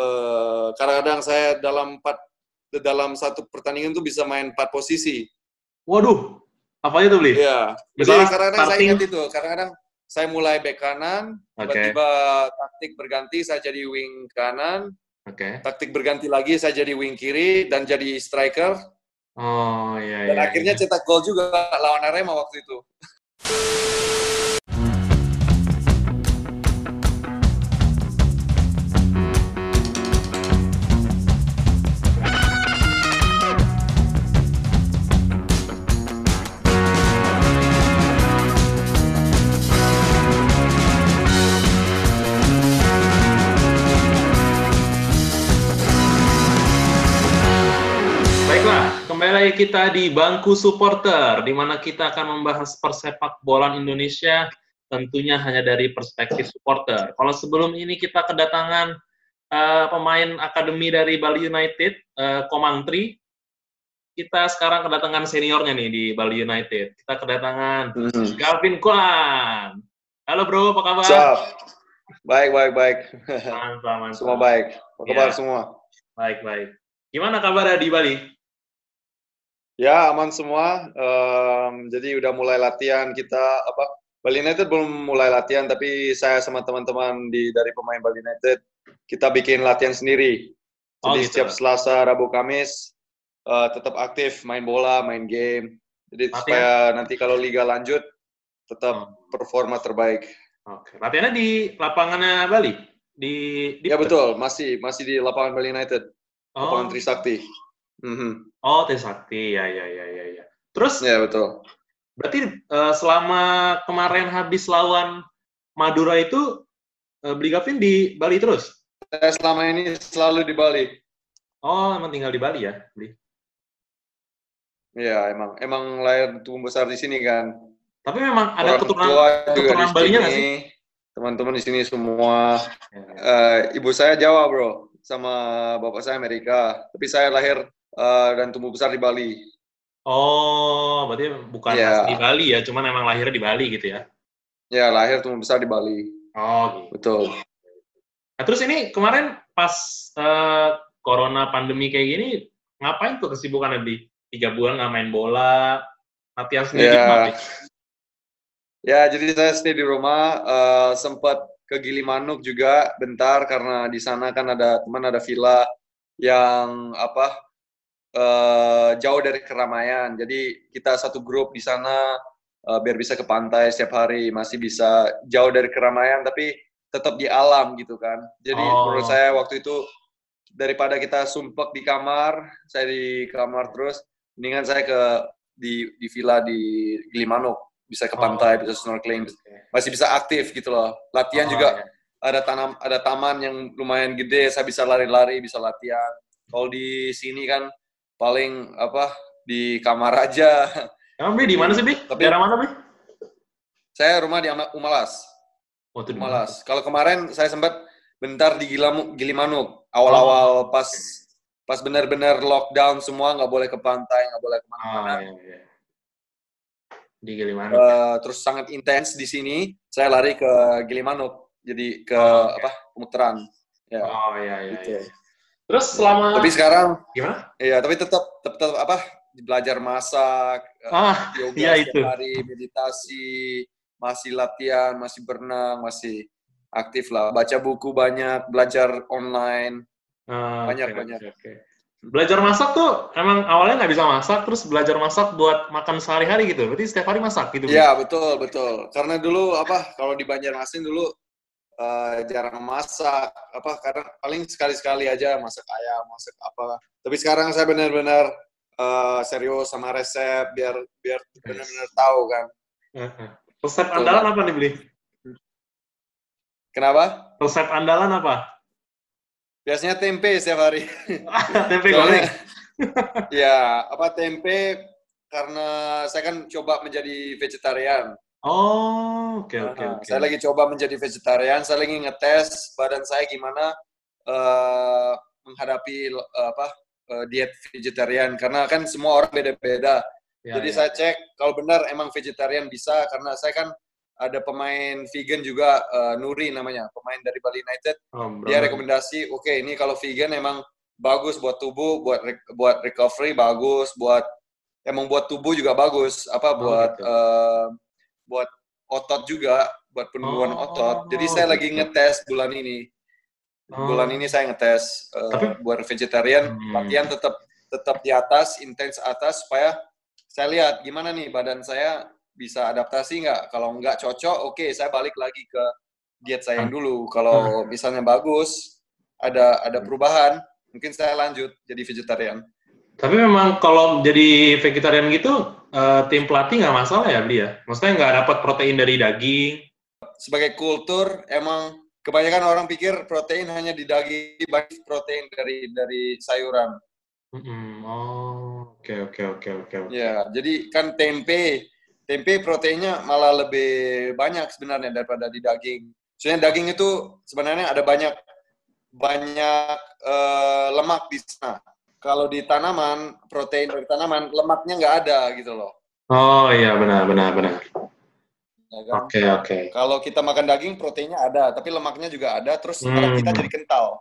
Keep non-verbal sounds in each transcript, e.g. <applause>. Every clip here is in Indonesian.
eh, kadang-kadang saya dalam empat dalam satu pertandingan tuh bisa main empat posisi. Waduh, apa itu beli? Iya. Jadi kadang-kadang saya ingat itu. Kadang-kadang saya mulai back kanan, tiba-tiba taktik berganti saya jadi wing kanan, Oke. taktik berganti lagi saya jadi wing kiri dan jadi striker Oh iya dan iya. akhirnya iya. cetak gol juga lawan Arema waktu itu. Lagi kita di bangku supporter, di mana kita akan membahas persepak bolaan Indonesia tentunya hanya dari perspektif supporter. Kalau sebelum ini kita kedatangan eh, pemain akademi dari Bali United, eh, Komang Tri, kita sekarang kedatangan seniornya nih di Bali United. Kita kedatangan Gavin Kwan. Halo bro, apa kabar? Sup? Baik, baik, baik. Mantap, mantap. semua baik. Apa kabar Ya. semua? Baik, baik. Gimana kabarnya di Bali? Ya, aman semua. Em, jadi udah mulai latihan kita apa Bali United belum mulai latihan tapi saya sama teman-teman di dari pemain Bali United kita bikin latihan sendiri. Oh, Jadi gitu. setiap Selasa, Rabu, Kamis eh, tetap aktif main bola, main game. Jadi Latihan? supaya nanti kalau liga lanjut tetap performa terbaik. Oke. Latihannya di lapangannya Bali? Di, di Ya betul, masih masih di lapangan Bali United, Oh, lapangan Trisakti. Mhm. oh Trisakti, ya, ya, ya, ya, ya. Terus, Ya betul. berarti eh, selama kemarin habis lawan Madura itu, eh, Beli Gavin di Bali terus? Saya selama ini selalu di Bali. Oh, emang tinggal di Bali ya, Beli? Iya, emang emang lahir tumbuh besar di sini kan. Tapi memang ada Orang keturunan keturunan di Balinya nggak sini. sih? Teman-teman di sini semua. Ya. Eh, ibu saya Jawa, bro, sama bapak saya Amerika. Tapi saya lahir eh, dan tumbuh besar di Bali. Oh, berarti bukan Iya. asli Bali ya, cuman emang lahirnya di Bali gitu ya? Ya, lahir tumbuh besar di Bali. Oh, gitu. Betul. Nah, terus ini kemarin pas eh, corona pandemi kayak gini, ngapain tuh kesibukannya di tiga bulan nggak main bola, latihan sendiri Ya. ngapain? Ya, jadi saya stay di rumah. eh, sempat ke Gilimanuk juga bentar karena di sana kan ada teman ada villa yang apa eh, jauh dari keramaian. Jadi kita satu grup di sana eh, biar bisa ke pantai setiap hari, masih bisa jauh dari keramaian tapi tetap di alam gitu kan. Jadi Oh. menurut saya waktu itu daripada kita sumpek di kamar, saya di kamar terus, mendingan saya ke di di villa di Gilimanuk, bisa ke Oh. pantai, bisa snorkeling, masih bisa aktif gitu loh. Latihan Oh, juga iya. ada tanam ada taman yang lumayan gede, saya bisa lari-lari, bisa latihan. Kalau di sini kan paling apa di kamar aja. Emang Bi, di mana sih, Bi? Tapi- Daerah mana, Bi? Saya rumah di Umalas. Oh, itu? Umalas. Kalau kemarin saya sempat bentar di Gilamu, Gilimanuk. Awal-awal pas pas benar-benar lockdown semua nggak boleh ke pantai, nggak boleh ke mana-mana. Oh, iya, iya. Di Gilimanuk. Eh, terus sangat intens di sini. Saya lari ke Gilimanuk. Jadi ke Oh, oke. apa? Pemutaran. Ya. oh, iya, iya, gitu. iya. Terus selama... Tapi sekarang Gimana? Iya, tapi tetap tetap, tetap apa? Belajar masak, eh, Ah, yoga iya itu. hari, meditasi, masih latihan, masih berenang, masih aktif lah. Baca buku banyak, belajar online. Ah, Banyak, oke, banyak. oke, oke. Belajar masak tuh emang awalnya nggak bisa masak, terus belajar masak buat makan sehari-hari gitu. Berarti setiap hari masak gitu. Iya, betul, betul. Karena dulu apa? Kalau di Banjarmasin dulu eh, jarang masak, apa? Kadang paling sekali-sekali aja masak ayam, masak apa. Tapi sekarang saya benar-benar eh, serius sama resep biar biar benar-benar tahu kan. Resep andalan apa nih, Beli? Kenapa? Resep andalan apa? Biasanya tempe setiap hari. <laughs> Tempe goreng. <laughs> Ya, apa tempe karena saya kan coba menjadi vegetarian. Oh, oke oke Nah, oke. Saya lagi coba menjadi vegetarian, saya lagi ngetes badan saya gimana eh, menghadapi eh, apa eh, diet vegetarian karena kan semua orang beda-beda. Ya, Jadi ya. saya cek kalau benar emang vegetarian bisa karena saya kan ada pemain vegan juga uh, Nuri namanya, pemain dari Bali United. Oh, Dia rekomendasi, oke ini kalau vegan emang bagus buat tubuh, buat re- buat recovery bagus, buat emang buat tubuh juga bagus, apa Oh, buat gitu. Buat otot juga, buat penumbuhan Oh, otot. Jadi saya lagi gitu. ngetes bulan ini. Oh. Bulan ini saya ngetes eh, Tapi- buat vegetarian, Hmm. latihan tetap tetap di atas, intens atas supaya saya lihat gimana nih badan saya bisa adaptasi nggak. Kalau nggak cocok, oke saya balik lagi ke diet saya yang dulu. Kalau misalnya bagus, ada ada perubahan, mungkin saya lanjut jadi vegetarian. Tapi memang kalau jadi vegetarian gitu, eh, tim pelatih nggak masalah ya beli ya? Maksudnya nggak dapat protein dari daging? Sebagai kultur, emang kebanyakan orang pikir protein hanya di daging, banyak protein dari dari sayuran. Mm-mm. Oh, oke oke oke oke. oke. Ya, jadi kan tempe, tempe proteinnya malah lebih banyak sebenarnya daripada di daging. Soalnya daging itu sebenarnya ada banyak banyak eh, lemak di sana. Kalau di tanaman, protein dari tanaman, lemaknya nggak ada gitu loh. Oh iya benar benar benar. Ya kan? Oke oke. Kalau kita makan daging, proteinnya ada, tapi lemaknya juga ada. Terus Hmm. kita jadi kental.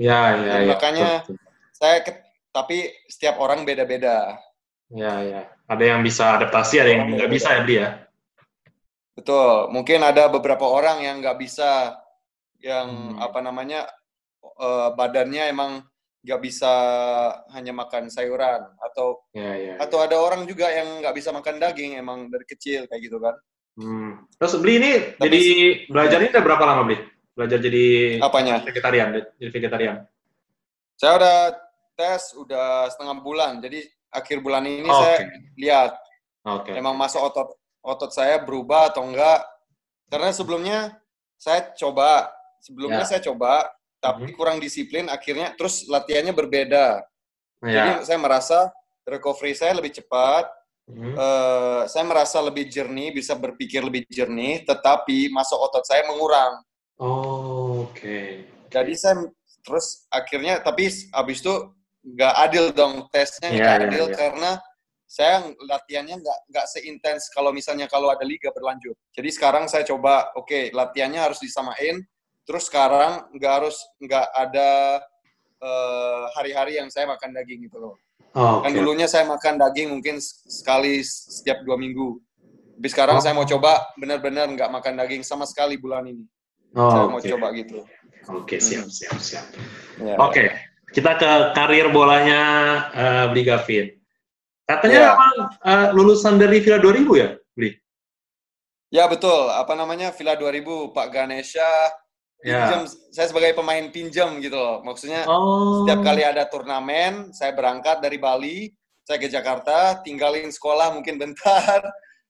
Ya ya Jadi ya. makanya- betul. Saya ke- tapi setiap orang beda-beda. Ya ya. Ada yang bisa adaptasi, ada yang nggak bisa ya ya. Betul. Mungkin ada beberapa orang yang nggak bisa, yang Hmm. apa namanya eh, badannya emang nggak bisa hanya makan sayuran atau Ya ya. atau ada orang juga yang nggak bisa makan daging emang dari kecil kayak gitu kan. Hmm. Terus beli ini Tapi- jadi belajar ini udah berapa lama beli? Belajar jadi Apanya? vegetarian, jadi vegetarian. Saya udah tes udah setengah bulan. Jadi akhir bulan ini Oh, saya Oke. lihat Oke. emang masa otot otot saya berubah atau enggak. Karena sebelumnya saya coba, sebelumnya Ya. saya coba tapi Mhm. kurang disiplin akhirnya terus latihannya berbeda. Ya. Jadi saya merasa recovery saya lebih cepat, Hmm. eh, saya merasa lebih jernih, bisa berpikir lebih jernih, tetapi masa otot saya mengurang. Oh, oke. Jadi saya terus akhirnya, tapi abis itu nggak adil dong tesnya Iya, nggak iya, adil iya. karena saya latihannya nggak nggak seintens kalau misalnya kalau ada liga berlanjut. Jadi sekarang saya coba, oke latihannya harus disamain. Terus sekarang nggak harus nggak ada eh, hari-hari yang saya makan daging gitu loh. Oh, Kan oke. dulunya saya makan daging mungkin sekali setiap dua minggu. Tapi sekarang Oh. saya mau coba benar-benar nggak makan daging sama sekali bulan ini. Oh, saya mau oke. coba gitu. Oke, siap, siap, siap. Ya. Oke, kita ke karir bolanya eh, Bli Gavin. Katanya Iya. memang eh, lulusan dari Villa 2000 ya, Bli? Ya betul. Apa namanya Villa 2000 Pak Ganesha Ya. pinjam. Saya sebagai pemain pinjam gitu loh. Maksudnya Oh. setiap kali ada turnamen, saya berangkat dari Bali, saya ke Jakarta, tinggalin sekolah mungkin bentar.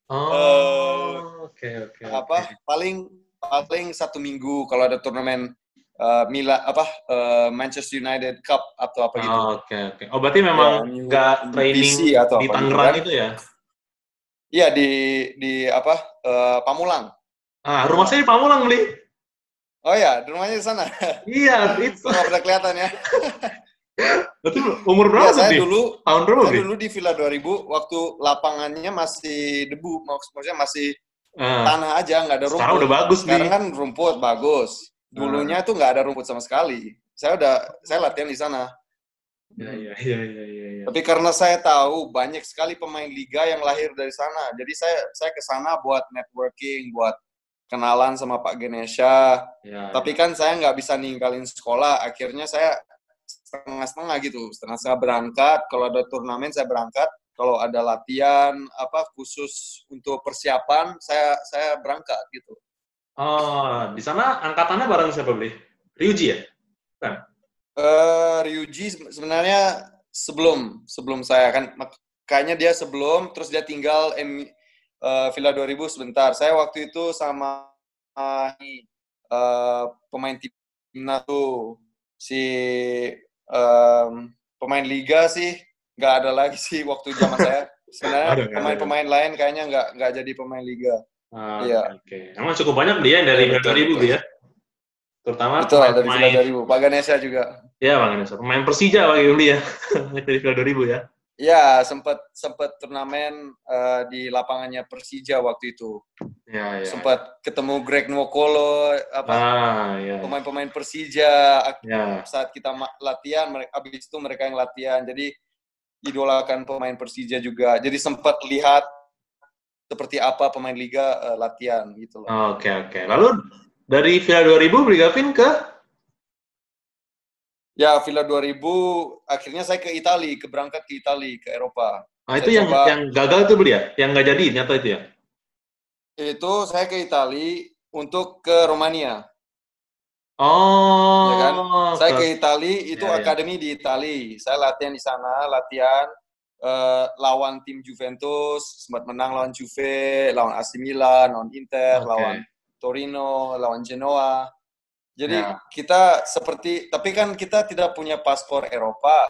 Oh, oke, oke. apa oke. paling paling satu minggu kalau ada turnamen eh, Mila apa eh, Manchester United Cup atau apa gitu. Oh, Oke, oke. Oh, berarti memang Ya, nggak new training PC atau di apa gitu Tangerang kan. itu ya? Iya di di apa eh, Pamulang. Ah, rumah saya di Pamulang, Bli. Oh ya, rumahnya di sana. Iya, itu. Nggak pada kelihatan ya. Berarti umur berapa, saya Bli? dulu Tahun berapa, saya dulu di Villa 2000 waktu lapangannya masih debu, maksud- maksudnya masih Ah, tanah aja, nggak ada rumput. sekarang udah bagus. Sekarang kan rumput bagus. Dulunya tuh nggak ada rumput sama sekali. Saya udah saya latihan di sana. Iya, iya, iya, iya, iya, iya. Tapi karena saya tahu banyak sekali pemain liga yang lahir dari sana, jadi saya saya ke sana buat networking, buat kenalan sama Pak Genesha. Iya, Tapi kan saya nggak bisa ninggalin sekolah, akhirnya saya setengah-setengah gitu, setengah-setengah berangkat. Kalau ada turnamen saya berangkat, kalau ada latihan apa khusus untuk persiapan saya saya berangkat gitu. Oh, di sana angkatannya bareng siapa, Bli? Ryuji ya? Eh Ryuji se- sebenarnya sebelum sebelum saya kan kayaknya dia sebelum terus dia tinggal M, eh, Villa 2000 sebentar. Saya waktu itu sama eh, eh, pemain timnas tuh si em, pemain liga sih nggak ada lagi sih waktu zaman saya. Sebenarnya pemain-pemain lain kayaknya nggak nggak jadi pemain liga. Ah, Iya. Oke. Emang cukup banyak dia yang dari Iya, Villa betul, 2000 betul. ya? Terutama Betul dari Villa pemain, 2000. Pak Ganesha juga. ya Bang Indonesia. Pemain Persija bagi Uli ya. <laughs> dari Villa 2000 ya. Ya, sempat sempat turnamen uh, di lapangannya Persija waktu itu. Ya, ya. Sempat ketemu Greg Nwokolo, apa Ah, ya. pemain-pemain Persija Ya. saat kita latihan, mereka habis itu mereka yang latihan. Jadi idolakan pemain Persija juga. Jadi sempat lihat seperti apa pemain liga uh, latihan gitu loh. Oke, oke. Lalu dari Villa 2000 beli Gavin ke Ya, Villa 2000 akhirnya saya ke Itali, ke berangkat ke Itali, ke Eropa. Ah, itu Saya yang coba- yang gagal itu beli ya? Yang nggak jadi nyata itu ya? Itu saya ke Itali untuk ke Romania. Oh, Ya kan? Saya ke Itali, itu Ya, ya. akademi di Itali. Saya latihan di sana, latihan eh, lawan tim Juventus, sempat menang lawan Juve, lawan AC Milan, lawan Inter, Oke. lawan Torino, lawan Genoa. Jadi Ya. kita seperti, tapi kan kita tidak punya paspor Eropa.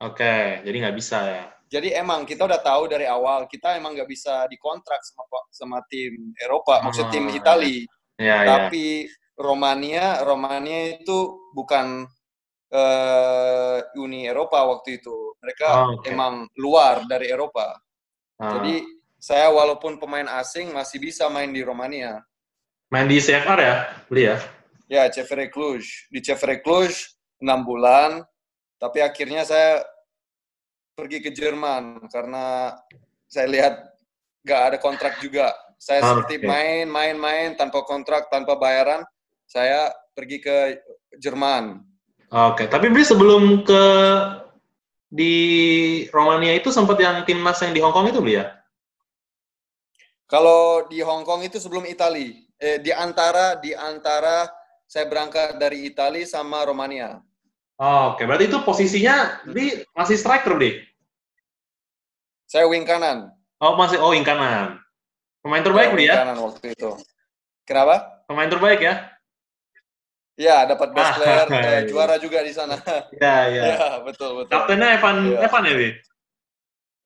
Oke, jadi nggak bisa ya. Jadi emang kita udah tahu dari awal kita emang nggak bisa dikontrak sama sama tim Eropa, maksud tim Ah, Itali. Ya, ya. Tapi Romania, Romania itu bukan eh, Uni Eropa waktu itu. Mereka Oh, oke. emang luar dari Eropa. Ah. Jadi saya walaupun pemain asing masih bisa main di Romania. main di CFR ya, beli ya? Ya, CFR Cluj. Di CFR Cluj 6 bulan, tapi akhirnya saya pergi ke Jerman karena saya lihat nggak ada kontrak juga. Saya Ah, seperti main, main, main tanpa kontrak, tanpa bayaran. Saya pergi ke Jerman. Oke, tapi beli sebelum ke di Romania itu sempat yang timnas yang di Hong Kong itu beli ya? Kalau di Hong Kong itu sebelum Itali. Eh, di antara di antara saya berangkat dari Itali sama Romania. Oh, Oke, berarti itu posisinya di masih striker beli? Saya wing kanan. Oh masih oh wing kanan. Pemain terbaik wing ya? kanan waktu itu. Kenapa? Pemain terbaik ya? Ya, dapat best Ah, player, <laughs> eh, juara juga di sana. <laughs> Ya ya. ya, betul betul. Kaptennya Evan Iya. Evan ya, Bi?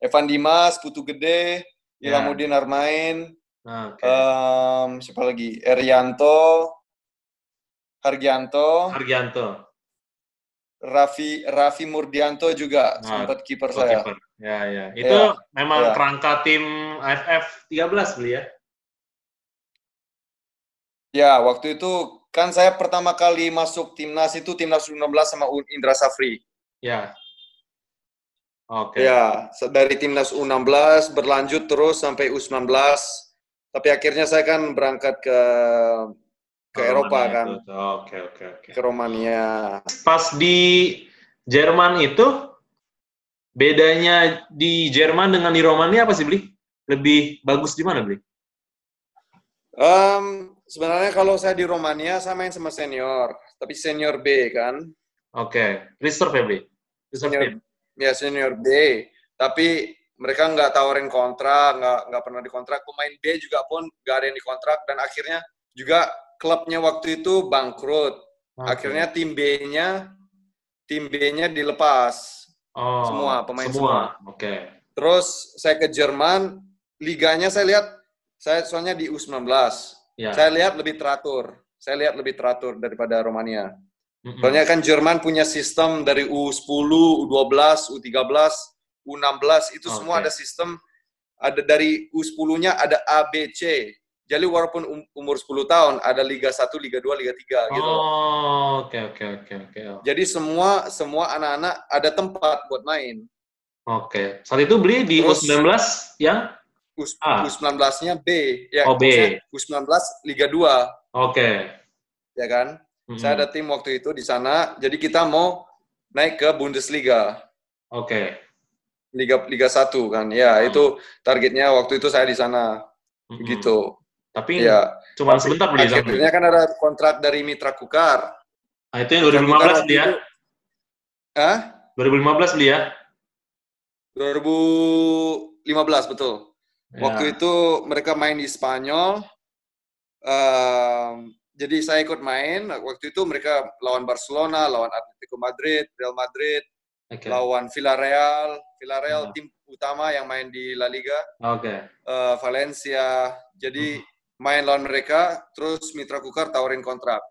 Evan Dimas, Putu Gede, Ya. Ilamuddin Armain, Oke. em, siapa lagi? Erianto, Hargianto, Hargianto. Raffi Raffi Murdianto juga Nah, sempat kiper saya. kiper. Ya ya. Itu Iya. memang Iya. kerangka tim AFF 13 beli ya? Ya, waktu itu kan saya pertama kali masuk timnas itu timnas U16 sama Indra Safri. Ya. Oke. Ya, se- dari timnas U16 berlanjut terus sampai U19. Tapi akhirnya saya kan berangkat ke ke Oh, Eropa Romania kan, itu. Oke oke oke. ke Romania. Pas di Jerman itu bedanya di Jerman dengan di Romania apa sih beli? Lebih bagus di mana beli? Em, sebenarnya kalau saya di Romania saya main sama senior, tapi senior B kan, Oke. Reserve ya? Reserve senior team. ya senior B. Tapi mereka nggak tawarin kontrak, nggak nggak pernah dikontrak. Pemain B juga pun nggak ada yang dikontrak dan akhirnya juga klubnya waktu itu bangkrut. Oke. Akhirnya tim B-nya tim B-nya dilepas. Oh, semua, pemain semua. Oke. Terus saya ke Jerman, liganya saya lihat saya soalnya di U19. Ya. Saya lihat lebih teratur. Saya lihat lebih teratur daripada Romania. Mm-mm. Soalnya kan Jerman punya sistem dari U10, U12, U13, U16 itu Oke. semua ada sistem ada dari U10-nya ada A, B, C. Jadi walaupun um- umur 10 tahun ada Liga 1, Liga 2, Liga 3 gitu. Oh, oke oke oke oke. Jadi semua semua anak-anak ada tempat buat main. Oke. Saat itu beli di Terus- U19 yang U, A. U19-nya B. Ya, Oh, B. maksudnya U19 Liga 2, oke. ya kan? Mm-mm. Saya ada tim waktu itu di sana. Jadi kita mau naik ke Bundesliga. Oke. Liga Liga 1 kan. Ya, Hmm. itu targetnya waktu itu saya di sana. Mm-mm. Begitu. Tapi Ya. cuma sebentar beli sama Akhirnya kan ada kontrak dari Mitra Kukar. Nah, itu yang 2015 beli ya? Hah? 2015 beli ya? 2015 betul. Ya. Waktu itu mereka main di Spanyol. Ehm, jadi saya ikut main. Waktu itu mereka lawan Barcelona, lawan Atletico Madrid, Real Madrid, Oke. lawan Villarreal. Villarreal Ya. tim utama yang main di La Liga. Oke. eh, Valencia. Jadi Hmm. Main lawan mereka, terus Mitra Kukar tawarin kontrak.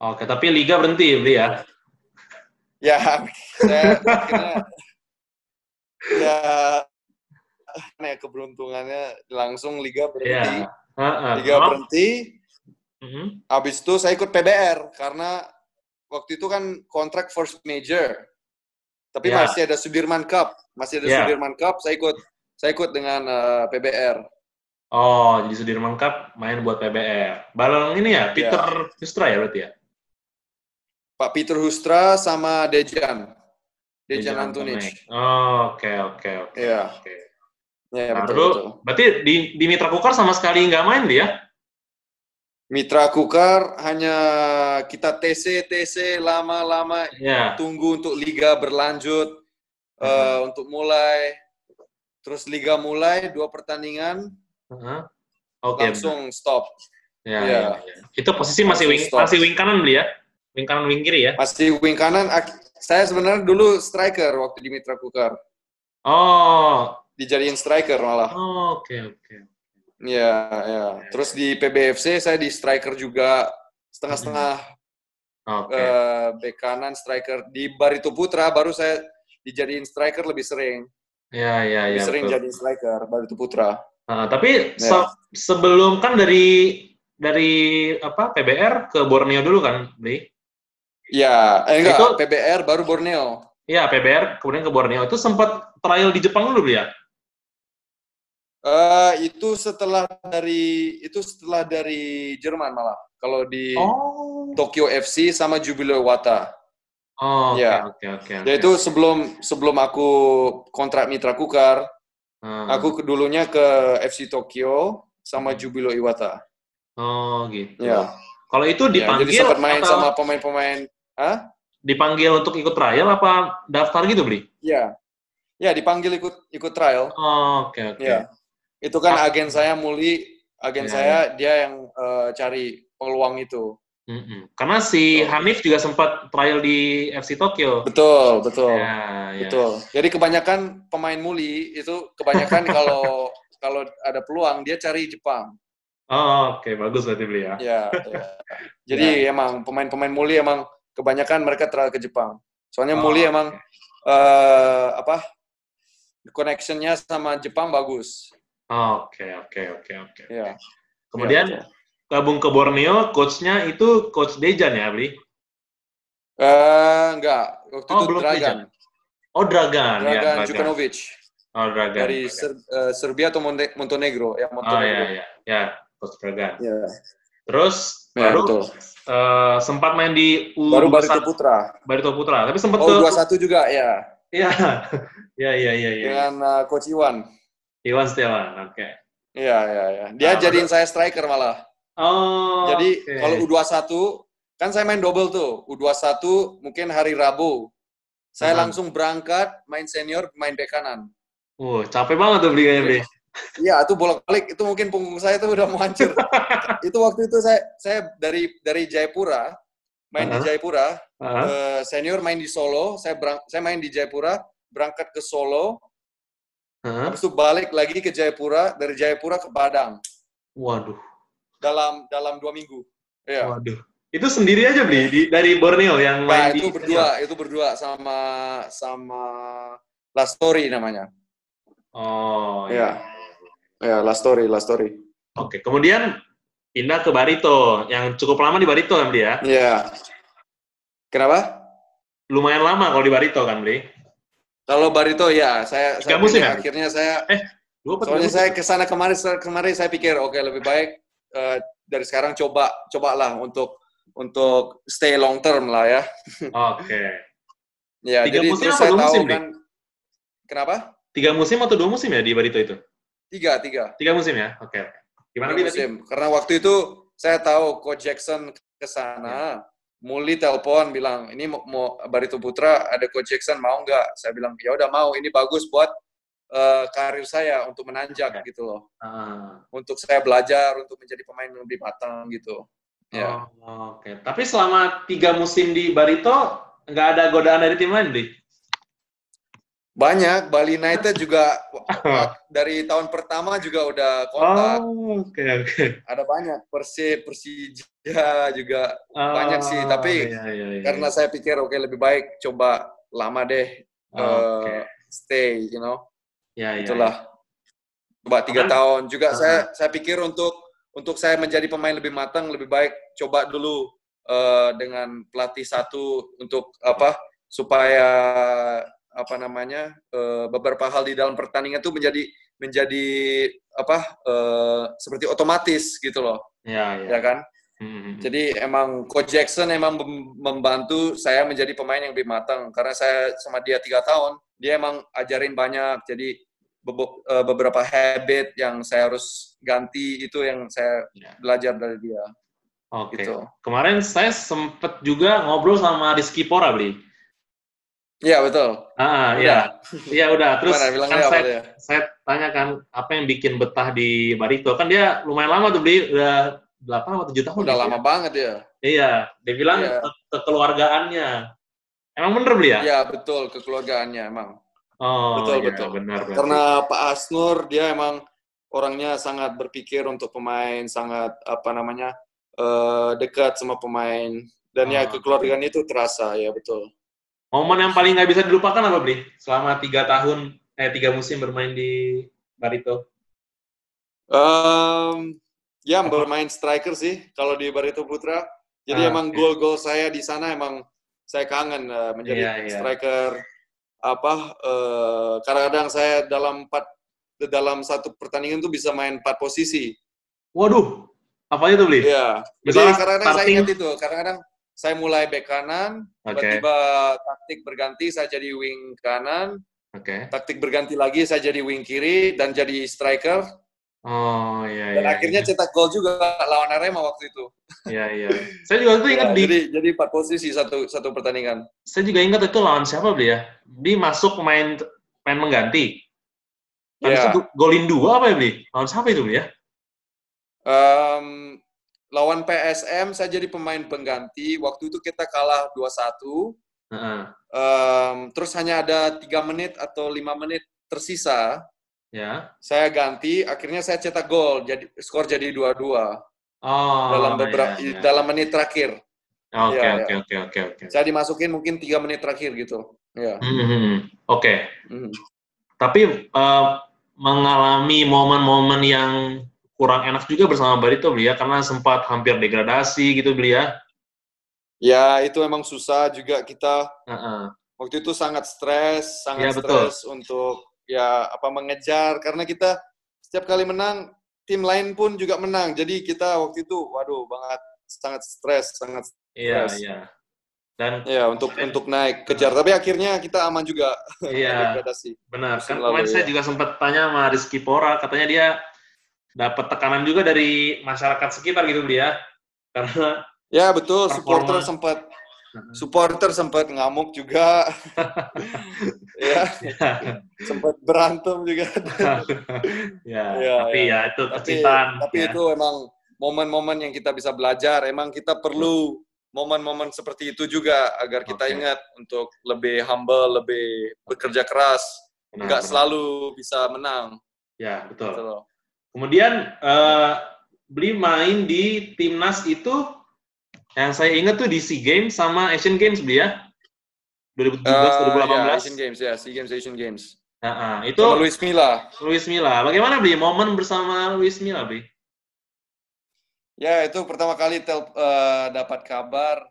Oke, tapi liga berhenti ya? Ya, saya akhirnya ya nih keberuntungannya langsung liga berhenti. Iya. Heeh. Liga Oh, berhenti, mhm. habis itu saya ikut PBR karena waktu itu kan kontrak first major. Tapi Ya. masih ada Sudirman Cup, masih ada Ya. Sudirman Cup, saya ikut saya ikut dengan eh, PBR. Oh, jadi Sudirman Cup main buat PBR. Bareng ini ya, Peter Hustra ya berarti ya? Pak Peter Hustra sama Dejan. Dejan Dejan. Oh, oke, oke, oke. Iya. oke. Ya, Lalu, betul, betul. berarti di, di Mitra Kukar sama sekali nggak main dia? Mitra Kukar hanya kita TC TC lama-lama Ya. tunggu untuk liga berlanjut Mhm. eh, untuk mulai terus liga mulai dua pertandingan Oke. langsung stop Ya, Iya. ya, ya. Itu posisi masih wing, stop. masih wing kanan beli ya? Wing kanan wing kiri ya? masih wing kanan saya sebenarnya dulu striker waktu di Mitra Kukar Oh, dijadiin striker malah oh, oke, oke. ya ya terus di PBFC saya di striker juga setengah-setengah Oke. eh, bek kanan striker di Barito Putra baru saya dijadiin striker lebih sering ya, ya, lebih ya. sering betul. jadi striker Barito Putra Tapi Ya. se- sebelum kan dari dari apa PBR ke Borneo dulu kan, Bli? Ya, eh enggak, Itu- PBR baru Borneo. Iya, PBR kemudian ke Borneo. Itu sempat trial di Jepang dulu, Bli ya? Eh itu setelah dari itu setelah dari Jerman malah. Kalau di Oh. Tokyo FC sama Jubilo Iwata. Oh, oke, Ya. oke, oke. Oke. itu sebelum sebelum aku kontrak Mitra Kukar, Hmm. aku ke- dulunya ke FC Tokyo sama Hmm. Jubilo Iwata. Oh, gitu. Ya. Kalau itu Ya, dipanggil jadi sempat main atau sama pemain-pemain. Hah? dipanggil untuk ikut trial apa daftar gitu, Bli? Ya. Ya, dipanggil ikut ikut trial. Oh, oke, oke. Ya. Itu kan Ah. agen saya Muli, agen Ya, saya dia yang eh, cari peluang itu. Mm-mm. Karena si Betul. Hanif juga sempat trial di FC Tokyo. Betul, betul. Ya, ya. Betul. Jadi kebanyakan pemain muli itu kebanyakan <laughs> kalau kalau ada peluang dia cari Jepang. Oh, oke, bagus berarti beli ya. Ya. ya. <laughs> Jadi emang pemain-pemain muli emang kebanyakan mereka terlalu ke Jepang. Soalnya Oh, muli oke. emang eh, apa? Connectionnya sama Jepang bagus. Oh, Oke, oke, oke, oke. Ya. Kemudian Ya. Gabung ke Borneo, coachnya itu coach Dejan ya, Bli? Eh, enggak, waktu Oh, itu belum Dragan. Dejan. Oh, Dragan, ya, Dragan Dragan. Jukanovic Oh, Dragan. dari Dragan. Ser- eh, Serbia atau Monte- Montenegro ya Oh, Montenegro. ya, ya, ya, coach Dragan. Ya. Terus Ya, baru betul. eh, sempat main di U21 Baru Barito Putra. Barito Putra, tapi sempat Oh, ke 21 juga ya. Iya. <laughs> Iya, iya, iya, iya. Dengan uh, Coach Iwan. Iwan Setiawan, oke. Iya, iya, iya. Dia Ah, jadiin saya striker malah. Oh. Jadi oke. kalau U21 kan saya main double tuh. U21 mungkin hari Rabu. Saya Aha. langsung berangkat main senior, main bek kanan. Wah, capek banget tuh beli kayaknya, Bli. <laughs> Iya, itu bolak-balik itu mungkin punggung saya tuh udah mau hancur. <laughs> itu waktu itu saya saya dari dari Jayapura main di Aha. Jayapura, eh, senior main di Solo, saya berang, saya main di Jayapura, berangkat ke Solo, Hah? habis itu balik lagi ke Jayapura, dari Jayapura ke Padang Waduh. Dalam dalam dua minggu. Iya. Waduh. Itu sendiri aja beli di, dari Borneo yang Nah, main itu di berdua, itu berdua sama sama Last Story namanya. Oh, Iya. Ya, Last Story, Last Story. Oke, kemudian pindah ke Barito yang cukup lama di Barito kan beli ya? Iya. Kenapa? Lumayan lama kalau di Barito kan beli. Kalau Barito ya, saya, Tiga saya musim ya? akhirnya saya Dua apa soalnya tiga saya musim? ke sana kemarin kemarin saya pikir oke lebih baik eh, dari sekarang coba cobalah untuk untuk stay long term lah ya. <laughs> Oke. Ya, Tiga jadi musim terus saya tahu musim, kan Kenapa? Tiga musim atau dua musim ya di Barito itu? Tiga, tiga. Tiga musim ya? Oke. oke. Gimana Tiga beli tadi? musim. Karena waktu itu saya tahu Coach Jackson ke sana, Muli telepon bilang, ini mau, mau Barito Putra ada Coach Jackson mau nggak? Saya bilang, ya udah mau. Ini bagus buat eh, karir saya untuk menanjak Oke. gitu loh. Ah. Untuk saya belajar untuk menjadi pemain yang lebih matang gitu. Ya. Oh, Oke. Tapi selama tiga musim di Barito nggak ada godaan dari tim lain, beli? Banyak. Bali United juga <laughs> dari tahun pertama juga udah kontak. Oh, oke oke. Ada banyak. Persib, Persija juga Banyak sih, tapi iya, iya, iya. karena saya pikir oke lebih baik coba lama deh Oke. eh, stay, you know. Ya, ya, Itulah. Coba tiga tahun. Juga Ah. saya saya pikir untuk untuk saya menjadi pemain lebih matang lebih baik coba dulu eh, dengan pelatih satu untuk apa supaya apa namanya eh, beberapa hal di dalam pertandingan itu menjadi menjadi apa eh, seperti otomatis gitu loh Ya, ya. ya kan Hmm. jadi emang coach Jackson emang mem- membantu saya menjadi pemain yang lebih matang karena saya sama dia tiga tahun dia emang ajarin banyak jadi beberapa habit yang saya harus ganti itu yang saya Ya. belajar dari dia Oke. gitu Kemarin saya sempet juga ngobrol sama Rizky Pora, Bli. Iya betul Ah, Udah. iya. Iya, udah. Terus kan saya, dia? saya tanya kan, apa yang bikin betah di Barito? Kan dia lumayan lama tuh, Bli. Udah 8 atau 7 tahun. udah gitu lama ya. banget ya Iya. Dia bilang Iya. ke- kekeluargaannya. Emang bener, Bli ya? Iya betul kekeluargaannya emang Oh, Betul, iya, betul. benar. karena Pak Asnur dia emang orangnya sangat berpikir untuk pemain sangat apa namanya eh, dekat sama pemain dan Ah. ya kekeluargaan itu terasa ya betul Momen yang paling nggak bisa dilupakan apa, Bli? Selama tiga tahun, eh tiga musim bermain di Barito. Um, ya bermain striker sih kalau di Barito Putra. Jadi Ah, emang gol-gol saya di sana emang saya kangen eh, menjadi Iya, iya. striker. Apa eh, kadang-kadang saya dalam empat dalam satu pertandingan tuh bisa main empat posisi. Waduh, apa itu, Bli? Iya. Jadi kadang-kadang saya ingat itu. Kadang-kadang saya mulai back kanan, tiba-tiba taktik berganti saya jadi wing kanan, oke. taktik berganti lagi saya jadi wing kiri dan jadi striker. Oh, iya, Dan iya. akhirnya cetak gol juga lawan Arema waktu itu. Iya, iya. Saya juga tuh ingat Ya, di jadi jadi empat posisi satu satu pertandingan. saya juga ingat itu lawan siapa beli ya? Dia masuk pemain pemain mengganti. Habis Ya. itu golin dua apa ya beli? Lawan siapa itu beli ya? Em, lawan PSM saya jadi pemain pengganti. Waktu itu kita kalah 2-1. Heeh. Em, terus hanya ada tiga menit atau lima menit tersisa. Ya. Saya ganti. Akhirnya saya cetak gol. Jadi skor jadi 2-2 Oh. dalam beberapa iya, iya. dalam menit terakhir. Oke, iya, oke, oke, oke, oke. Saya dimasukin mungkin tiga menit terakhir gitu. Ya. Hmm, hmm. Oke. Mhm. Tapi eh, mengalami momen-momen yang kurang enak juga bersama Barito beli ya karena sempat hampir degradasi gitu beli ya. Ya itu emang susah juga kita Heeh. waktu itu sangat stres, sangat Iya, betul. stres untuk ya apa mengejar karena kita setiap kali menang tim lain pun juga menang. Jadi kita waktu itu waduh banget sangat stres, sangat Iya, Stres. iya. Dan ya untuk untuk naik kejar. Tapi akhirnya kita aman juga <laughs> iya, benar. Kan kemarin saya ya. juga sempat tanya sama Rizky Pora, katanya dia dapat tekanan juga dari masyarakat sekitar gitu beli ya. Karena Ya betul, supporter sempat supporter sempat ngamuk juga. <laughs> ya, <laughs> sempat berantem juga. <laughs> ya, Iya, tapi iya. ya itu tapi tapi ya. itu emang momen-momen yang kita bisa belajar. Emang kita perlu momen-momen seperti itu juga agar kita Oke. ingat untuk lebih humble, lebih bekerja keras. Nggak selalu bisa menang. Ya, betul. Gitu loh. Kemudian eh, beli main di timnas itu yang saya ingat tuh di SEA Games sama Asian Games beli ya. 2017 Eh, ya, 2018. Asian Games ya, Sea Games, Asian Games. Nah, itu Sama Luis Milla. Luis Milla. Bagaimana beli momen bersama Luis Milla beli? Ya, itu pertama kali tel, eh, dapat kabar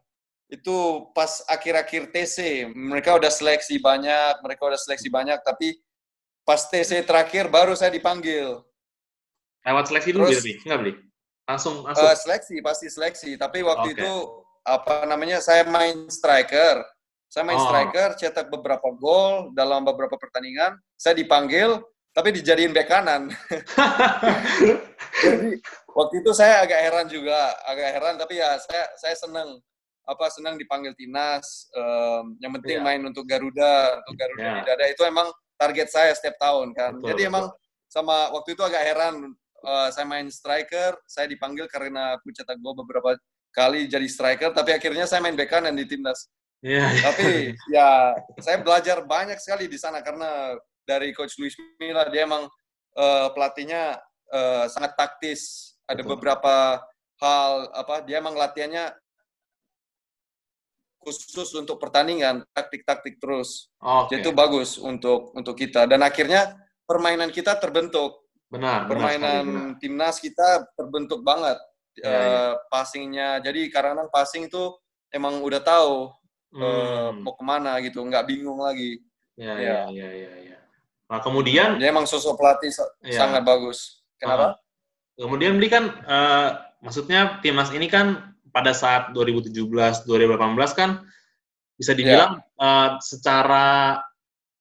itu pas akhir-akhir TC. Mereka udah seleksi banyak, mereka udah seleksi banyak, tapi pas TC terakhir baru saya dipanggil. Lewat seleksi dulu Terus- beli, enggak beli? Langsung langsung. Eh, seleksi, pasti seleksi. Tapi waktu Oke. itu apa namanya? Saya main striker. Saya main Oh. striker, cetak beberapa gol dalam beberapa pertandingan. Saya dipanggil, tapi dijadiin bek kanan. <laughs> Jadi waktu itu saya agak heran juga, agak heran. Tapi ya saya saya senang apa senang dipanggil timnas. Em, yang penting Iya. main untuk Garuda, untuk Garuda Iya. di dada itu emang target saya setiap tahun kan. Betul, Jadi betul. emang sama waktu itu agak heran. Eh, saya main striker, saya dipanggil karena aku cetak gol beberapa kali jadi striker, tapi akhirnya saya main bek kanan di timnas. Iya. Tapi ya saya belajar banyak sekali di sana karena dari coach Luis Milla dia emang eh, pelatihnya eh, sangat taktis. Ada Betul. beberapa hal apa dia emang latihannya khusus untuk pertandingan, taktik-taktik terus. Oke. Itu bagus untuk untuk kita dan akhirnya permainan kita terbentuk. Benar, benar Permainan sekali, benar. timnas kita terbentuk banget. Ya, ya. Eh, passingnya, jadi kadang-kadang passing itu emang udah tahu eh, Hmm. mau ke mana gitu, nggak bingung lagi. Ya, ya. ya, ya, ya, ya. Nah, kemudian Dia emang sosok pelatih Ya. sangat bagus. Kenapa? Kemudian beli kan, eh, maksudnya timnas ini kan pada saat 2017, 2018 kan bisa dibilang eh, secara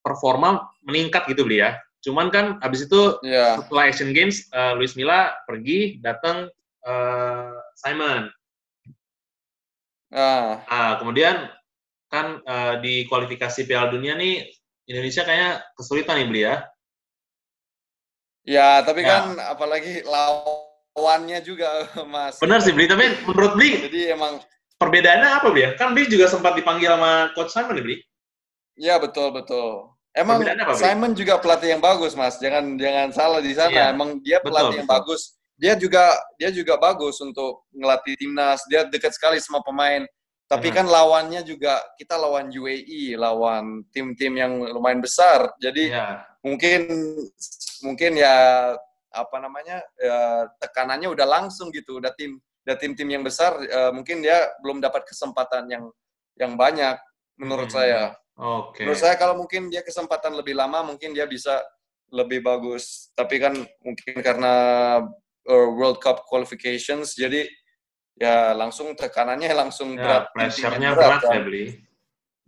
performa meningkat gitu beli ya. Cuman kan habis itu Ya, setelah Asian Games, eh, Luis Milla pergi, datang eh, Simon. nah, Nah, kemudian kan eh, di kualifikasi Piala Dunia nih Indonesia kayaknya kesulitan nih beli ya. ya tapi Ya. kan apalagi lawannya juga, <laughs> Mas. Benar sih beli, tapi menurut beli Jadi emang perbedaannya apa beli ya? Kan beli juga sempat dipanggil sama Coach Simon nih beli. Ya betul betul. Emang apa? Simon juga pelatih yang bagus, Mas. Jangan jangan salah di sana. Iya, Emang dia betul, pelatih yang betul. bagus. Dia juga dia juga bagus untuk ngelatih timnas. Dia dekat sekali sama pemain. Tapi Mhm. kan lawannya juga kita lawan UAE, lawan tim-tim yang lumayan besar. Jadi Iya. mungkin mungkin ya apa namanya ya, tekanannya udah langsung gitu. Udah tim udah tim-tim yang besar. eh, mungkin dia belum dapat kesempatan yang yang banyak menurut Hmm. saya. Oke. Menurut saya kalau mungkin dia kesempatan lebih lama, mungkin dia bisa lebih bagus. Tapi kan mungkin karena uh, World Cup qualifications, jadi ya langsung tekanannya <laughs> langsung Ya, berat. pressure-nya Intinya berat, kan. ya beli.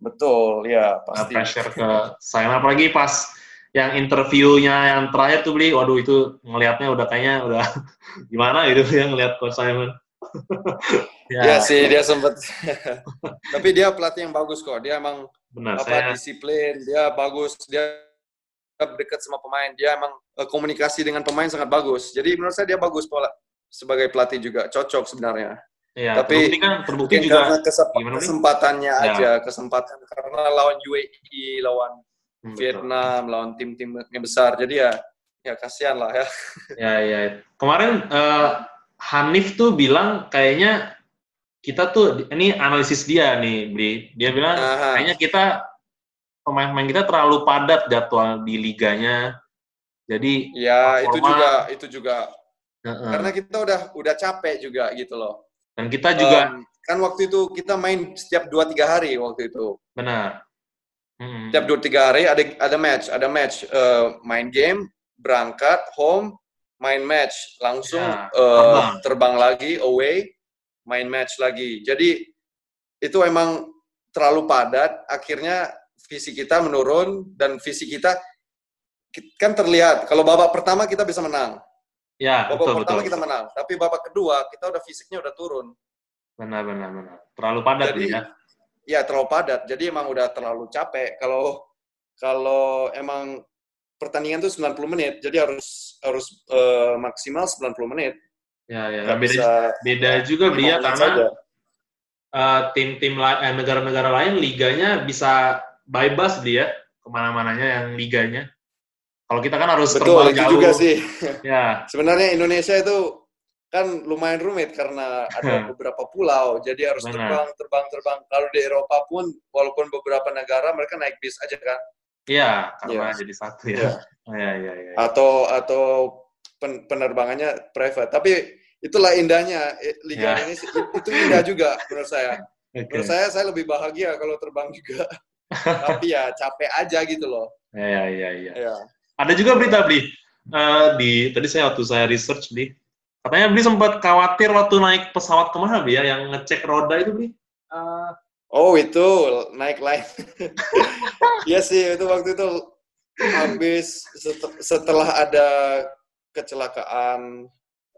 Betul, ya Nah, pasti. pressure ke Simon apalagi pas yang interviewnya yang terakhir tuh beli, waduh itu ngelihatnya udah kayaknya udah <laughs> gimana gitu ya ngelihat Coach Simon. <laughs> Ya sih, dia sempat. Tapi dia pelatih yang bagus kok. Dia emang benar. apa Saya disiplin, dia bagus, dia dekat sama pemain. Dia emang eh, komunikasi dengan pemain sangat bagus. Jadi menurut saya dia bagus pola sebagai pelatih juga cocok sebenarnya. ya, tapi terbukti kan terbukti Mungkin juga karena kesep- kesempatannya Ya. aja, kesempatan karena lawan UAE, lawan Hmm, betul. Vietnam, lawan tim-tim yang besar. Jadi ya ya kasihan lah ya. Ya, ya. Kemarin eh, Hanif tuh bilang kayaknya kita tuh ini analisis dia nih, Bli. Dia bilang Aha. kayaknya kita pemain-pemain kita terlalu padat jadwal di liganya. Jadi Ya, itu juga itu juga heeh. karena kita udah udah capek juga gitu loh. dan kita juga Em, kan waktu itu kita main setiap 2 3 hari waktu itu. benar. Mm-mm. Setiap 2 3 hari ada ada match, ada match eh, main game, berangkat home, main match, langsung Ya, terbang. terbang lagi away, main match lagi. Jadi itu emang terlalu padat, akhirnya visi kita menurun dan visi kita ki- kan terlihat kalau babak pertama kita bisa menang. Ya, Babak betul pertama betul. kita menang, tapi babak kedua kita udah fisiknya udah turun. Benar benar benar. Terlalu padat Jadi ya. ya terlalu padat. Jadi emang udah terlalu capek. Kalau kalau emang pertandingan tuh 90 menit, jadi harus harus eh, maksimal 90 menit. Ya, ya. Nggak beda bisa beda juga ya 5 menit karena eh, tim-tim eh, negara-negara lain liganya bisa bebas dia ke mana-mananya yang liganya. Kalau kita kan harus Betul, terbang jauh. juga sih. <laughs> Ya, Sebenarnya Indonesia itu kan lumayan rumit karena ada beberapa pulau, jadi harus Benar. terbang, terbang, terbang. Kalau di Eropa pun, walaupun beberapa negara mereka naik bis aja kan, iya karena Iya. jadi satu ya. Iya, iya, iya. atau atau pen- penerbangannya private. Tapi itulah indahnya Liga Ya. Indonesia. Itu indah juga menurut saya. Oke. Menurut saya saya lebih bahagia kalau terbang juga. <laughs> Tapi ya capek aja gitu loh. Iya, iya, iya. Ya. Ada juga berita beli eh, di tadi saya waktu saya research beli katanya beli sempat khawatir waktu naik pesawat ke mana beli ya yang ngecek roda itu beli Eh, Oh itu naik lain. <laughs> Iya sih itu waktu itu habis set- setelah ada kecelakaan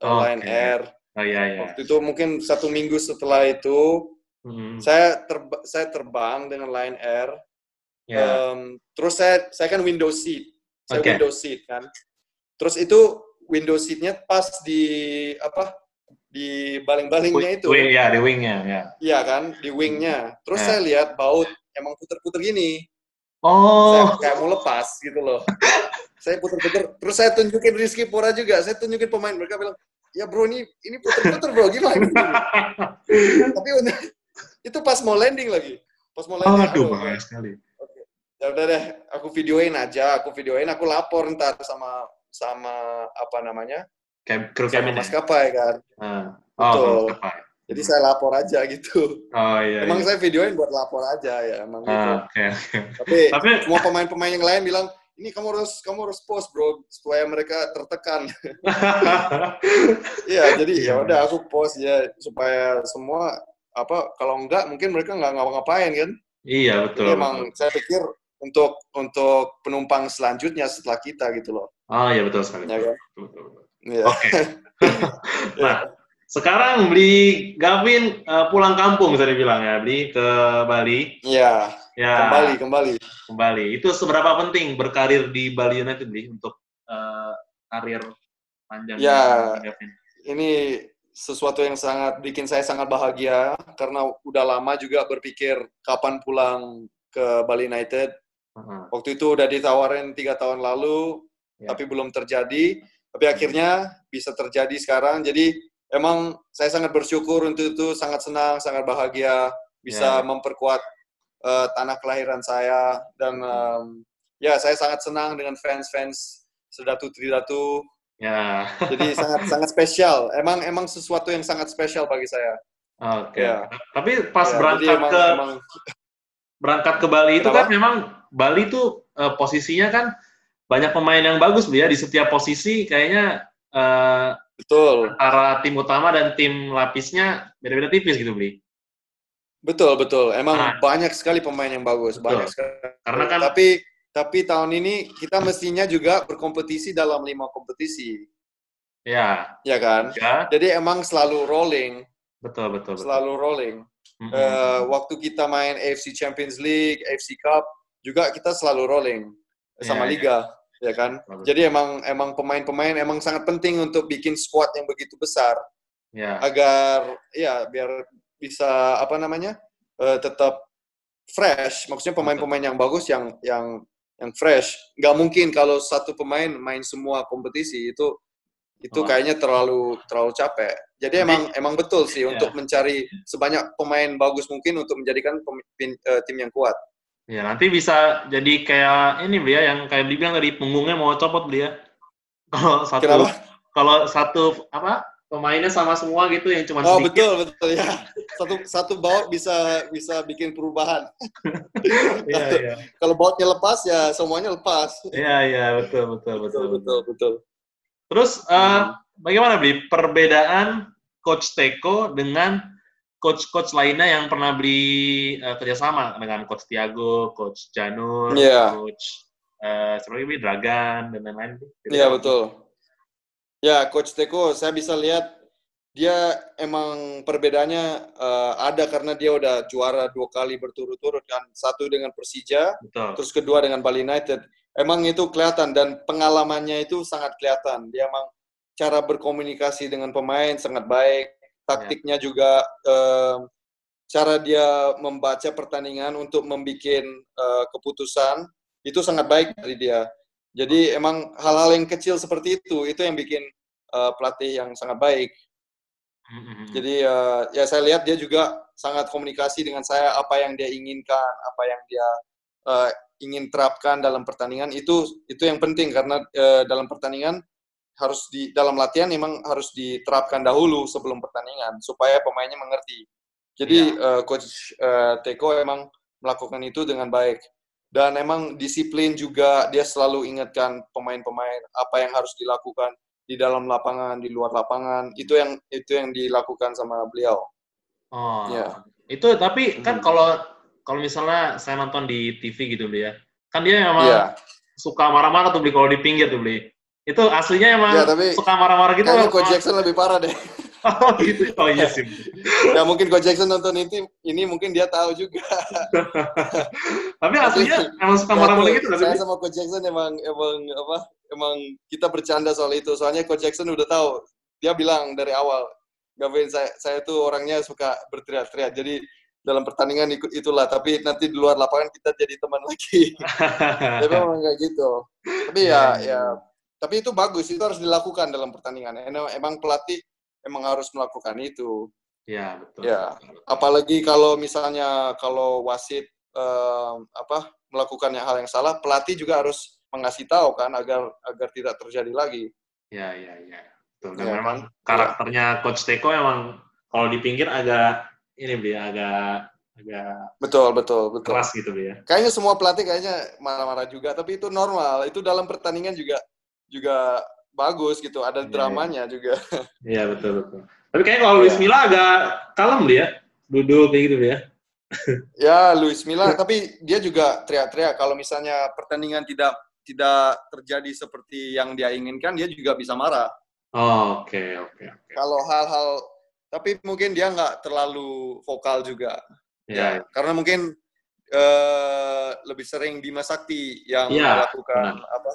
Oke. Lion Air. oh iya iya Waktu itu mungkin satu minggu setelah itu Hmm, saya terba- saya terbang dengan Lion Air. ya. Em, terus saya saya kan window seat, saya Oke. window seat kan. Terus itu window seatnya pas di apa di baling-balingnya itu, Wing, ya di wingnya ya iya kan di wingnya. Terus Ya. saya lihat baut emang puter-puter gini, oh saya kayak mau lepas gitu loh. <laughs> saya puter-puter, terus saya tunjukin Rizky Pora juga, saya tunjukin pemain mereka bilang, ya bro ini ini puter-puter bro gimana? Tapi untuk itu pas mau landing lagi. Pas mau landing. aduh, aduh, bahaya sekali. ya udah deh, aku videoin aja, aku videoin, aku lapor ntar sama sama apa namanya Kayak kru sama ya? maskapai kan. Ah. Betul. Oh, maskapai. Jadi saya lapor aja gitu. Oh, iya. Emang iya. saya videoin buat lapor aja ya, emang gitu. Ah, Oke, oke. Tapi, Tapi, semua pemain-pemain yang lain bilang, ini kamu harus kamu harus post bro supaya mereka tertekan. <laughs> Iya, jadi ya udah aku post ya supaya semua apa kalau enggak mungkin mereka nggak ngapa-ngapain kan. iya, betul. Jadi emang betul. saya pikir untuk untuk penumpang selanjutnya setelah kita gitu loh. Oh, iya, betul sekali. Ya kan? Betul, betul, betul. Iya. Oke. <laughs> nah, sekarang beli Gavin eh, pulang kampung bisa dibilang ya, beli ke Bali. Iya, Ya, kembali kembali. kembali. Itu seberapa penting berkarir di Bali United, beli untuk eh, karir panjang Ya. Ini sesuatu yang sangat bikin saya sangat bahagia karena udah lama juga berpikir kapan pulang ke Bali United. Heeh. Waktu itu udah ditawarin tiga tahun lalu, Ya. tapi belum terjadi. Tapi akhirnya bisa terjadi sekarang. Jadi emang saya sangat bersyukur untuk itu, sangat senang, sangat bahagia bisa Ya. memperkuat eh, tanah kelahiran saya dan em, ya saya sangat senang dengan fans-fans Sedatu Tridatu. Ya, Jadi <laughs> sangat sangat spesial. Emang emang sesuatu yang sangat spesial bagi saya. oke. Ya. Tapi pas Ya, berangkat emang, ke emang berangkat ke Bali itu Kenapa? kan memang Bali itu eh, posisinya kan banyak pemain yang bagus beli ya di setiap posisi kayaknya eh, betul, antara tim utama dan tim lapisnya beda-beda tipis gitu beli. Betul, betul. Emang Ah. banyak sekali pemain yang bagus, Betul. banyak sekali. Karena kan Tapi tapi tahun ini kita mestinya juga berkompetisi dalam lima kompetisi, ya, ya kan? ya Jadi emang selalu rolling, betul betul betul. selalu rolling. Mm-mm. Eh, waktu kita main AFC Champions League, AFC Cup, juga kita selalu rolling sama Iya, iya. liga, ya kan? Betul. Jadi emang emang pemain-pemain emang sangat penting untuk bikin squad yang begitu besar ya, agar ya biar bisa apa namanya eh, tetap fresh. Maksudnya pemain-pemain yang bagus yang yang yang fresh. Nggak mungkin kalau satu pemain main semua kompetisi itu itu Oh. kayaknya terlalu terlalu capek. Jadi emang emang betul sih Iya. untuk mencari sebanyak pemain bagus mungkin untuk menjadikan pemimpin eh, tim yang kuat. ya nanti bisa jadi kayak ini ya yang kayak dibilang tadi punggungnya mau copot ya. Kalau satu Kenapa? kalau satu apa pemainnya sama semua gitu yang cuma Oh sedikit. betul betul ya. Satu satu baut bisa bisa bikin perubahan. <laughs> Iya iya. Kalau bautnya lepas ya semuanya lepas. Iya iya betul betul betul. betul betul. betul. Terus eh, bagaimana beli perbedaan coach Teko dengan coach-coach lainnya yang pernah beli eh, kerjasama dengan coach Tiago, coach Janur, Iya. coach eh siapa lagi Bli? Dragan dan lain-lain. Iya betul. Ya, Coach Teko, saya bisa lihat dia emang perbedaannya eh, ada karena dia udah juara dua kali berturut-turut kan. Satu dengan Persija, Betul. terus kedua dengan Bali United. Emang itu kelihatan dan pengalamannya itu sangat kelihatan. Dia emang cara berkomunikasi dengan pemain sangat baik, taktiknya juga eh, cara dia membaca pertandingan untuk membuat eh, keputusan itu sangat baik dari dia. Jadi emang hal-hal yang kecil seperti itu itu yang bikin eh, pelatih yang sangat baik. Jadi eh, ya saya lihat dia juga sangat komunikasi dengan saya apa yang dia inginkan, apa yang dia eh, ingin terapkan dalam pertandingan. Itu itu yang penting karena eh, dalam pertandingan harus di dalam latihan memang harus diterapkan dahulu sebelum pertandingan supaya pemainnya mengerti. Jadi eh, coach eh, Teko emang melakukan itu dengan baik dan emang disiplin juga dia selalu ingatkan pemain-pemain apa yang harus dilakukan di dalam lapangan, di luar lapangan. Itu yang itu yang dilakukan sama beliau. Oh. Iya. Itu tapi kan Hmm. kalau kalau misalnya saya nonton di TV gitu beli ya. Kan dia memang Iya. suka marah-marah tuh beli kalau di pinggir tuh beli. Itu aslinya emang Iya, tapi suka marah-marah gitu. Kayaknya Coach Jackson lebih parah deh. Oh gitu. Oh iya sih. ya mungkin Coach Jackson nonton ini, ini mungkin dia tahu juga. Tapi aslinya emang suka marah-marah gitu saya sama Coach Jackson emang emang apa? Emang kita bercanda soal itu. Soalnya Coach Jackson udah tahu. Dia bilang dari awal, Gavin saya saya tuh orangnya suka berteriak-teriak. Jadi dalam pertandingan ikut itulah. Tapi nanti di luar lapangan kita jadi teman lagi. <laughs> Tapi emang kayak gitu. Tapi ya Iya, ya. Tapi itu bagus. Itu harus dilakukan dalam pertandingan. Emang pelatih emang harus melakukan itu. Ya, betul. Ya. Apalagi kalau misalnya kalau wasit eh, apa melakukan hal yang salah, pelatih juga harus mengasih tahu kan agar agar tidak terjadi lagi. Ya, ya, ya. Betul. Dan Ya, memang kan? karakternya Coach Teko emang kalau di pinggir agak ini beli agak agak Betul, betul, betul. keras gitu ya. Kayaknya semua pelatih kayaknya marah-marah juga, tapi itu normal. Itu dalam pertandingan juga juga bagus gitu, ada Iya, dramanya juga. Iya betul betul. Tapi kayaknya kalau Luis Iya. Milla agak kalem dia, duduk kayak gitu ya. <laughs> Ya, Luis Milla, tapi dia juga teriak-teriak kalau misalnya pertandingan tidak tidak terjadi seperti yang dia inginkan, dia juga bisa marah. Oh, Oke oke. Kalau hal-hal, tapi mungkin dia nggak terlalu vokal juga. Ya, Ya, karena mungkin eh, lebih sering Bima Sakti yang Iya, melakukan apa?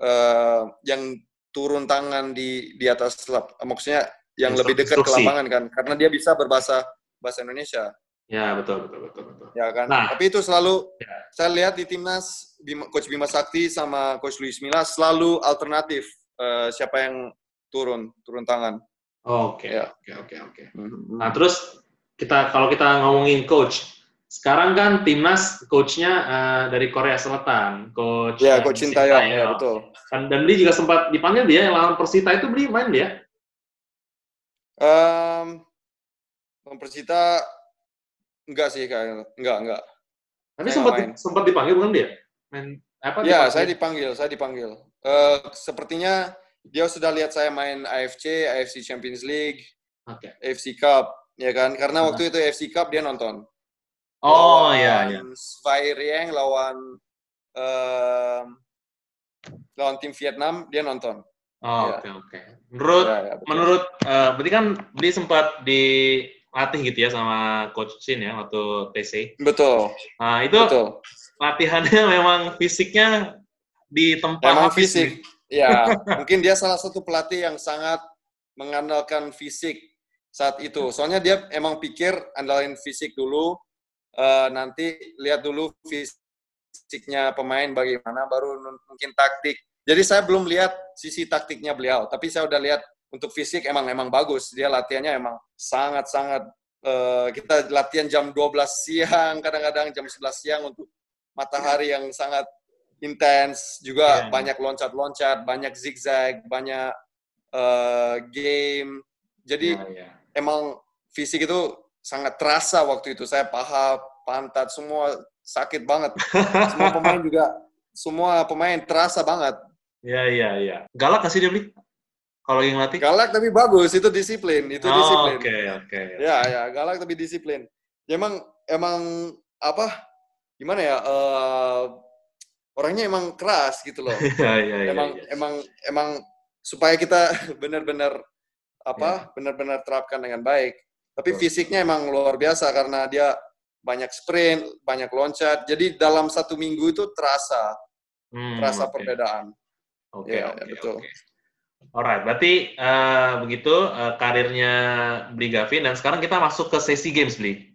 eh, yang turun tangan di di atas lap, maksudnya yang lebih dekat ke lapangan kan, karena dia bisa berbahasa bahasa Indonesia. ya betul betul betul betul. ya kan. Nah. Tapi itu selalu Ya. saya lihat di timnas Bima, coach Bima Sakti sama coach Luis Milla selalu alternatif eh, siapa yang turun turun tangan. Oke Ya. oke oke oke. Mhm. Nah terus kita kalau kita ngomongin coach, sekarang kan timnas coachnya eh, dari Korea Selatan, coach. ya coach Sintayong ya betul. Dan, dan beli juga sempat dipanggil dia yang lawan Persita itu beli main dia. Um, Persita enggak sih kayaknya enggak enggak. Tapi Saya sempat sempat dipanggil bukan dia? Main apa? Ya dipanggil? saya dipanggil saya dipanggil. Eh, sepertinya dia sudah lihat saya main AFC, AFC Champions League, Oke. AFC Cup, ya kan? Karena Nah. waktu itu AFC Cup dia nonton. Oh lawan iya iya. Svairieng lawan em, lawan tim Vietnam dia nonton. Oh, Iya. Oke oke. Menurut Ya, ya, betul. menurut eh, berarti kan beli sempat dilatih gitu ya sama coach Shin ya waktu TC. betul, Nah itu betul. latihannya <laughs> memang fisiknya di tempat Emang habis fisik. nih. Ya, <laughs> mungkin dia salah satu pelatih yang sangat mengandalkan fisik saat itu. Soalnya dia emang pikir andalin fisik dulu, eh, nanti lihat dulu fisiknya pemain bagaimana, baru mungkin taktik. Jadi saya belum lihat sisi taktiknya beliau, tapi saya udah lihat untuk fisik emang emang bagus. Dia latihannya emang sangat-sangat eh, kita latihan jam 12 siang, <laughs> kadang-kadang jam 11 siang untuk matahari yang sangat intens, juga Iya. banyak loncat-loncat, banyak zigzag, banyak eh, game. Jadi Iya, iya. emang fisik itu sangat terasa waktu itu. Saya paha, pantat, semua sakit banget. Semua pemain juga, semua pemain terasa banget. Iya iya iya. Galak kasih dia beli? Kalau yang latih? Galak tapi bagus, itu disiplin, itu Oh, disiplin. Oke oke. Ya, ya, galak tapi disiplin. Ya, emang emang apa? Gimana ya? eh, orangnya emang keras gitu loh. <laughs> Iya iya iya. emang iya. emang emang supaya kita <laughs> benar-benar apa? Benar-benar terapkan dengan baik. Tapi Betul. fisiknya emang luar biasa karena dia banyak sprint, banyak loncat. Jadi dalam satu minggu itu terasa, Hmm, terasa oke. perbedaan. Oke Ya, oke ya, betul. oke. Alright, berarti eh, begitu eh, karirnya Bli Gavin dan sekarang kita masuk ke sesi games Bli.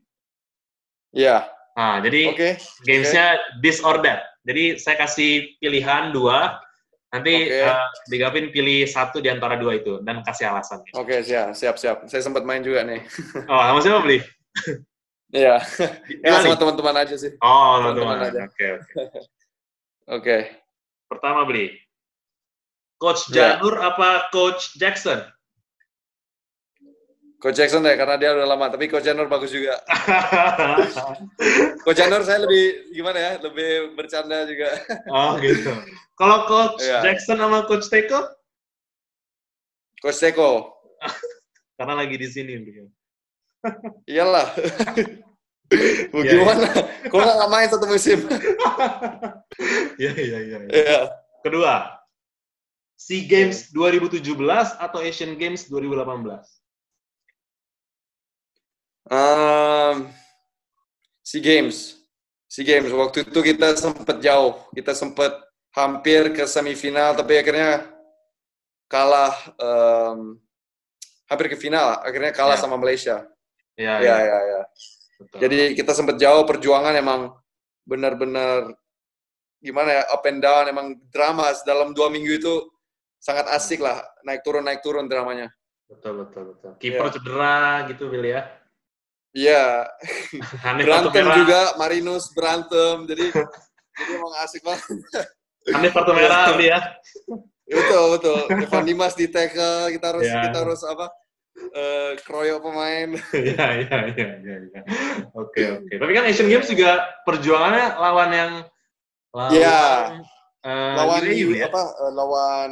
Iya, Nah, jadi oke. gamesnya this or that. Jadi saya kasih pilihan dua, nanti Oke. eh, Bli Gavin pilih satu di antara dua itu dan kasih alasannya. Oke, siap, siap, siap. Saya sempat main juga nih. Oh, sama siapa Bli? <laughs> Iya. ya, sama teman-teman aja sih. Oh, teman-teman aja. Oke, oke. Oke. Pertama Bli. Coach Ya. Janur apa Coach Jackson? Coach Jackson deh, karena dia udah lama. Tapi Coach Janur bagus juga. Coach Janur saya lebih, gimana ya, lebih bercanda juga. oh, gitu. Kalau Coach Iya. Jackson sama Coach Teko? Coach Teko, <laughs> Karena lagi di sini. Iyalah. <laughs> Mau Iya, gimana? Kalau nggak main satu musim. Iya, <laughs> iya, iya. iya. Iya. Kedua, SEA Games 2017 atau Asian Games 2018? Um, SEA Games. SEA Games. Waktu itu kita sempat jauh. Kita sempat hampir ke semifinal, tapi akhirnya kalah. em, hampir ke final. Akhirnya kalah Ya. sama Malaysia. Iya, Ya, ya, ya. Betul. Jadi kita sempat jauh perjuangan emang benar-benar gimana ya up and down emang drama dalam dua minggu itu sangat asik lah naik turun naik turun dramanya. Betul betul betul. Kiper yeah. cedera gitu Bill ya. Iya. <laughs> berantem juga Marinus berantem jadi <laughs> jadi emang asik banget. Hanif kartu merah ya. betul betul. Evan Dimas di tackle kita harus yeah. kita harus apa? Uh, kroyo pemain. <laughs> Iya iya iya iya. iya. Oke oke. Tapi kan Asian Games juga perjuangannya lawan yang lawan yeah. uh, lawan UAE, ya? apa? Uh, lawan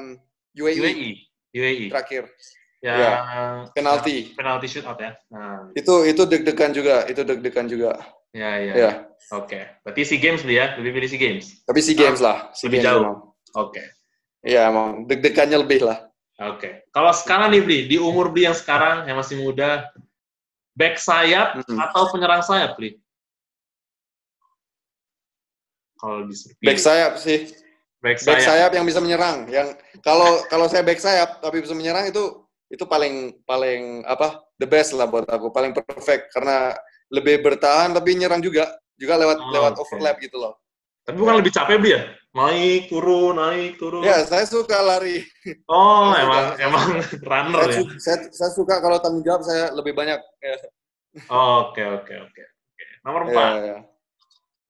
UAE. UAE. UAE. Terakhir. Ya, ya. penalti. Penalti shoot out ya. Nah. Itu itu deg-degan juga, itu deg-degan juga. Ya, ya. ya. Oke. Okay. Berarti SEA Games beli ya, lebih pilih SEA Games. Tapi SEA Games lah, SEA lebih Games jauh. Oke. Okay. Iya, emang deg-degannya lebih lah. Oke. Okay. Kalau sekarang nih beli di umur beli yang sekarang yang masih muda, back sayap mm -hmm. atau penyerang sayap beli? Kalau di Back sayap sih. Back sayap. back sayap yang bisa menyerang. Yang kalau kalau saya back sayap tapi bisa menyerang itu itu paling paling apa the best lah buat aku paling perfect karena lebih bertahan tapi nyerang juga juga lewat oh, lewat okay. overlap gitu loh tapi bukan lebih capek dia naik turun naik turun ya saya suka lari oh saya emang suka, emang <laughs> runner saya, ya saya, saya suka kalau tanggung jawab saya lebih banyak ya. oke oke oke nomor ya, empat ya, ya.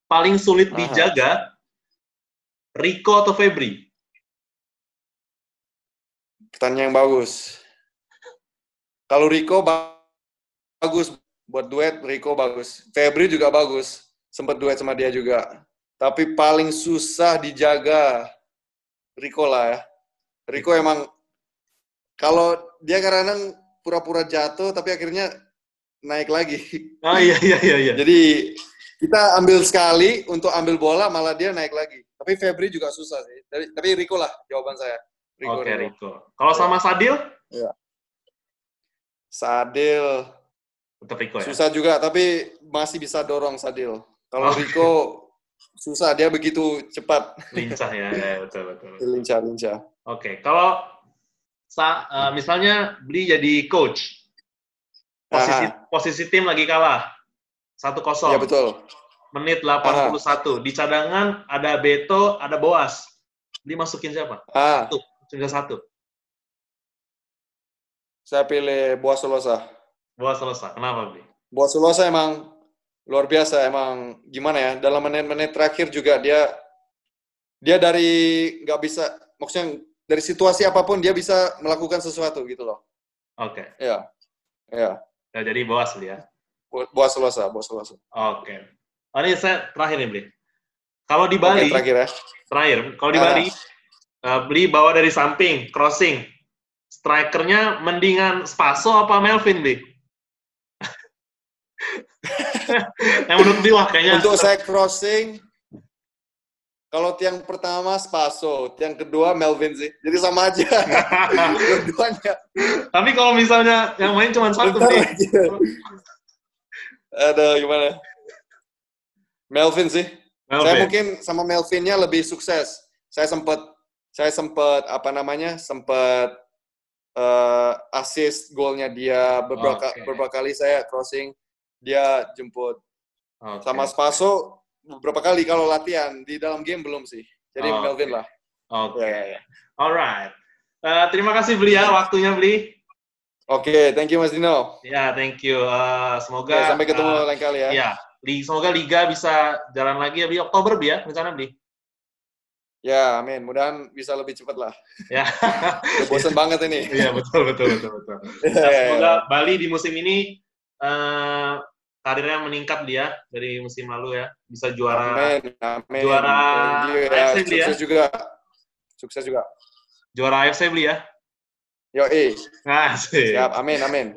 paling sulit Aha. dijaga Rico atau Febri pertanyaan yang bagus kalau Rico bagus buat duet, Rico bagus. Febri juga bagus, sempat duet sama dia juga. Tapi paling susah dijaga Rico lah ya. Rico emang kalau dia kadang pura-pura jatuh tapi akhirnya naik lagi. Oh iya iya iya. iya. Jadi kita ambil sekali untuk ambil bola malah dia naik lagi. Tapi Febri juga susah sih. Tapi, tapi Rico lah jawaban saya. Rico, Oke Rico. Rico. Kalau sama Sadil? Iya. Sadil. Tetap Rico ya? Susah juga, tapi masih bisa dorong Sadil. Kalau oh. Rico <laughs> susah, dia begitu cepat. Lincah ya, ya betul betul. Lincah lincah. Oke, okay. kalau sa, uh, misalnya beli jadi coach, posisi Aha. posisi tim lagi kalah, satu kosong. Ya betul. Menit 81. Aha. Di cadangan ada Beto, ada Boas. Dimasukin siapa? Ah. Satu. Sudah satu. Saya pilih Boas Solosa. Boas Solosa, kenapa, Bli? Boas Solosa emang luar biasa, emang gimana ya, dalam menit-menit terakhir juga dia dia dari nggak bisa, maksudnya dari situasi apa pun dia bisa melakukan sesuatu gitu loh. Oke. Okay. Iya. Iya. Ya, jadi Boas, Bli ya? Boas Solosa, Boas Solosa. Oke. Okay. Oh, ini saya terakhir nih, Bli. Kalau di Bali, okay, terakhir ya. Terakhir, kalau di ah. Bali, uh, beli bawa dari samping, crossing, strikernya mendingan Spaso apa Melvin, Bi? <laughs> <laughs> yang menurut Biwa kayaknya. Untuk saya crossing, kalau tiang pertama Spaso, tiang kedua Melvin sih. Jadi sama aja. <laughs> Dua-duanya. Tapi kalau misalnya yang main cuma satu sih. Ada gimana? Melvin sih. Melvin. Saya mungkin sama Melvinnya lebih sukses. Saya sempat saya sempat apa namanya? sempat uh, assist golnya dia beberapa okay. beberapa kali saya crossing dia jemput okay. sama Spaso beberapa kali kalau latihan di dalam game belum sih jadi oh, Melvin okay. lah oke okay. yeah, yeah. alright uh, terima kasih beli ya waktunya beli oke okay, thank you Mas Dino ya yeah, thank you uh, semoga okay, sampai ketemu uh, lain kali ya ya semoga liga bisa jalan lagi ya beli Oktober beli ya rencana beli Ya, amin. Mudahan bisa lebih cepat lah. Ya. <laughs> Udah bosan banget ini. Iya, betul, betul, betul, betul. Nah, <laughs> semoga Bali di musim ini uh, karirnya meningkat dia dari musim lalu ya. Bisa juara. Amin, amin. Juara ya. AFC beli ya. Sukses juga. Sukses juga. Juara AFC beli ya. Yo, eh. Nah, Siap, amin, amin.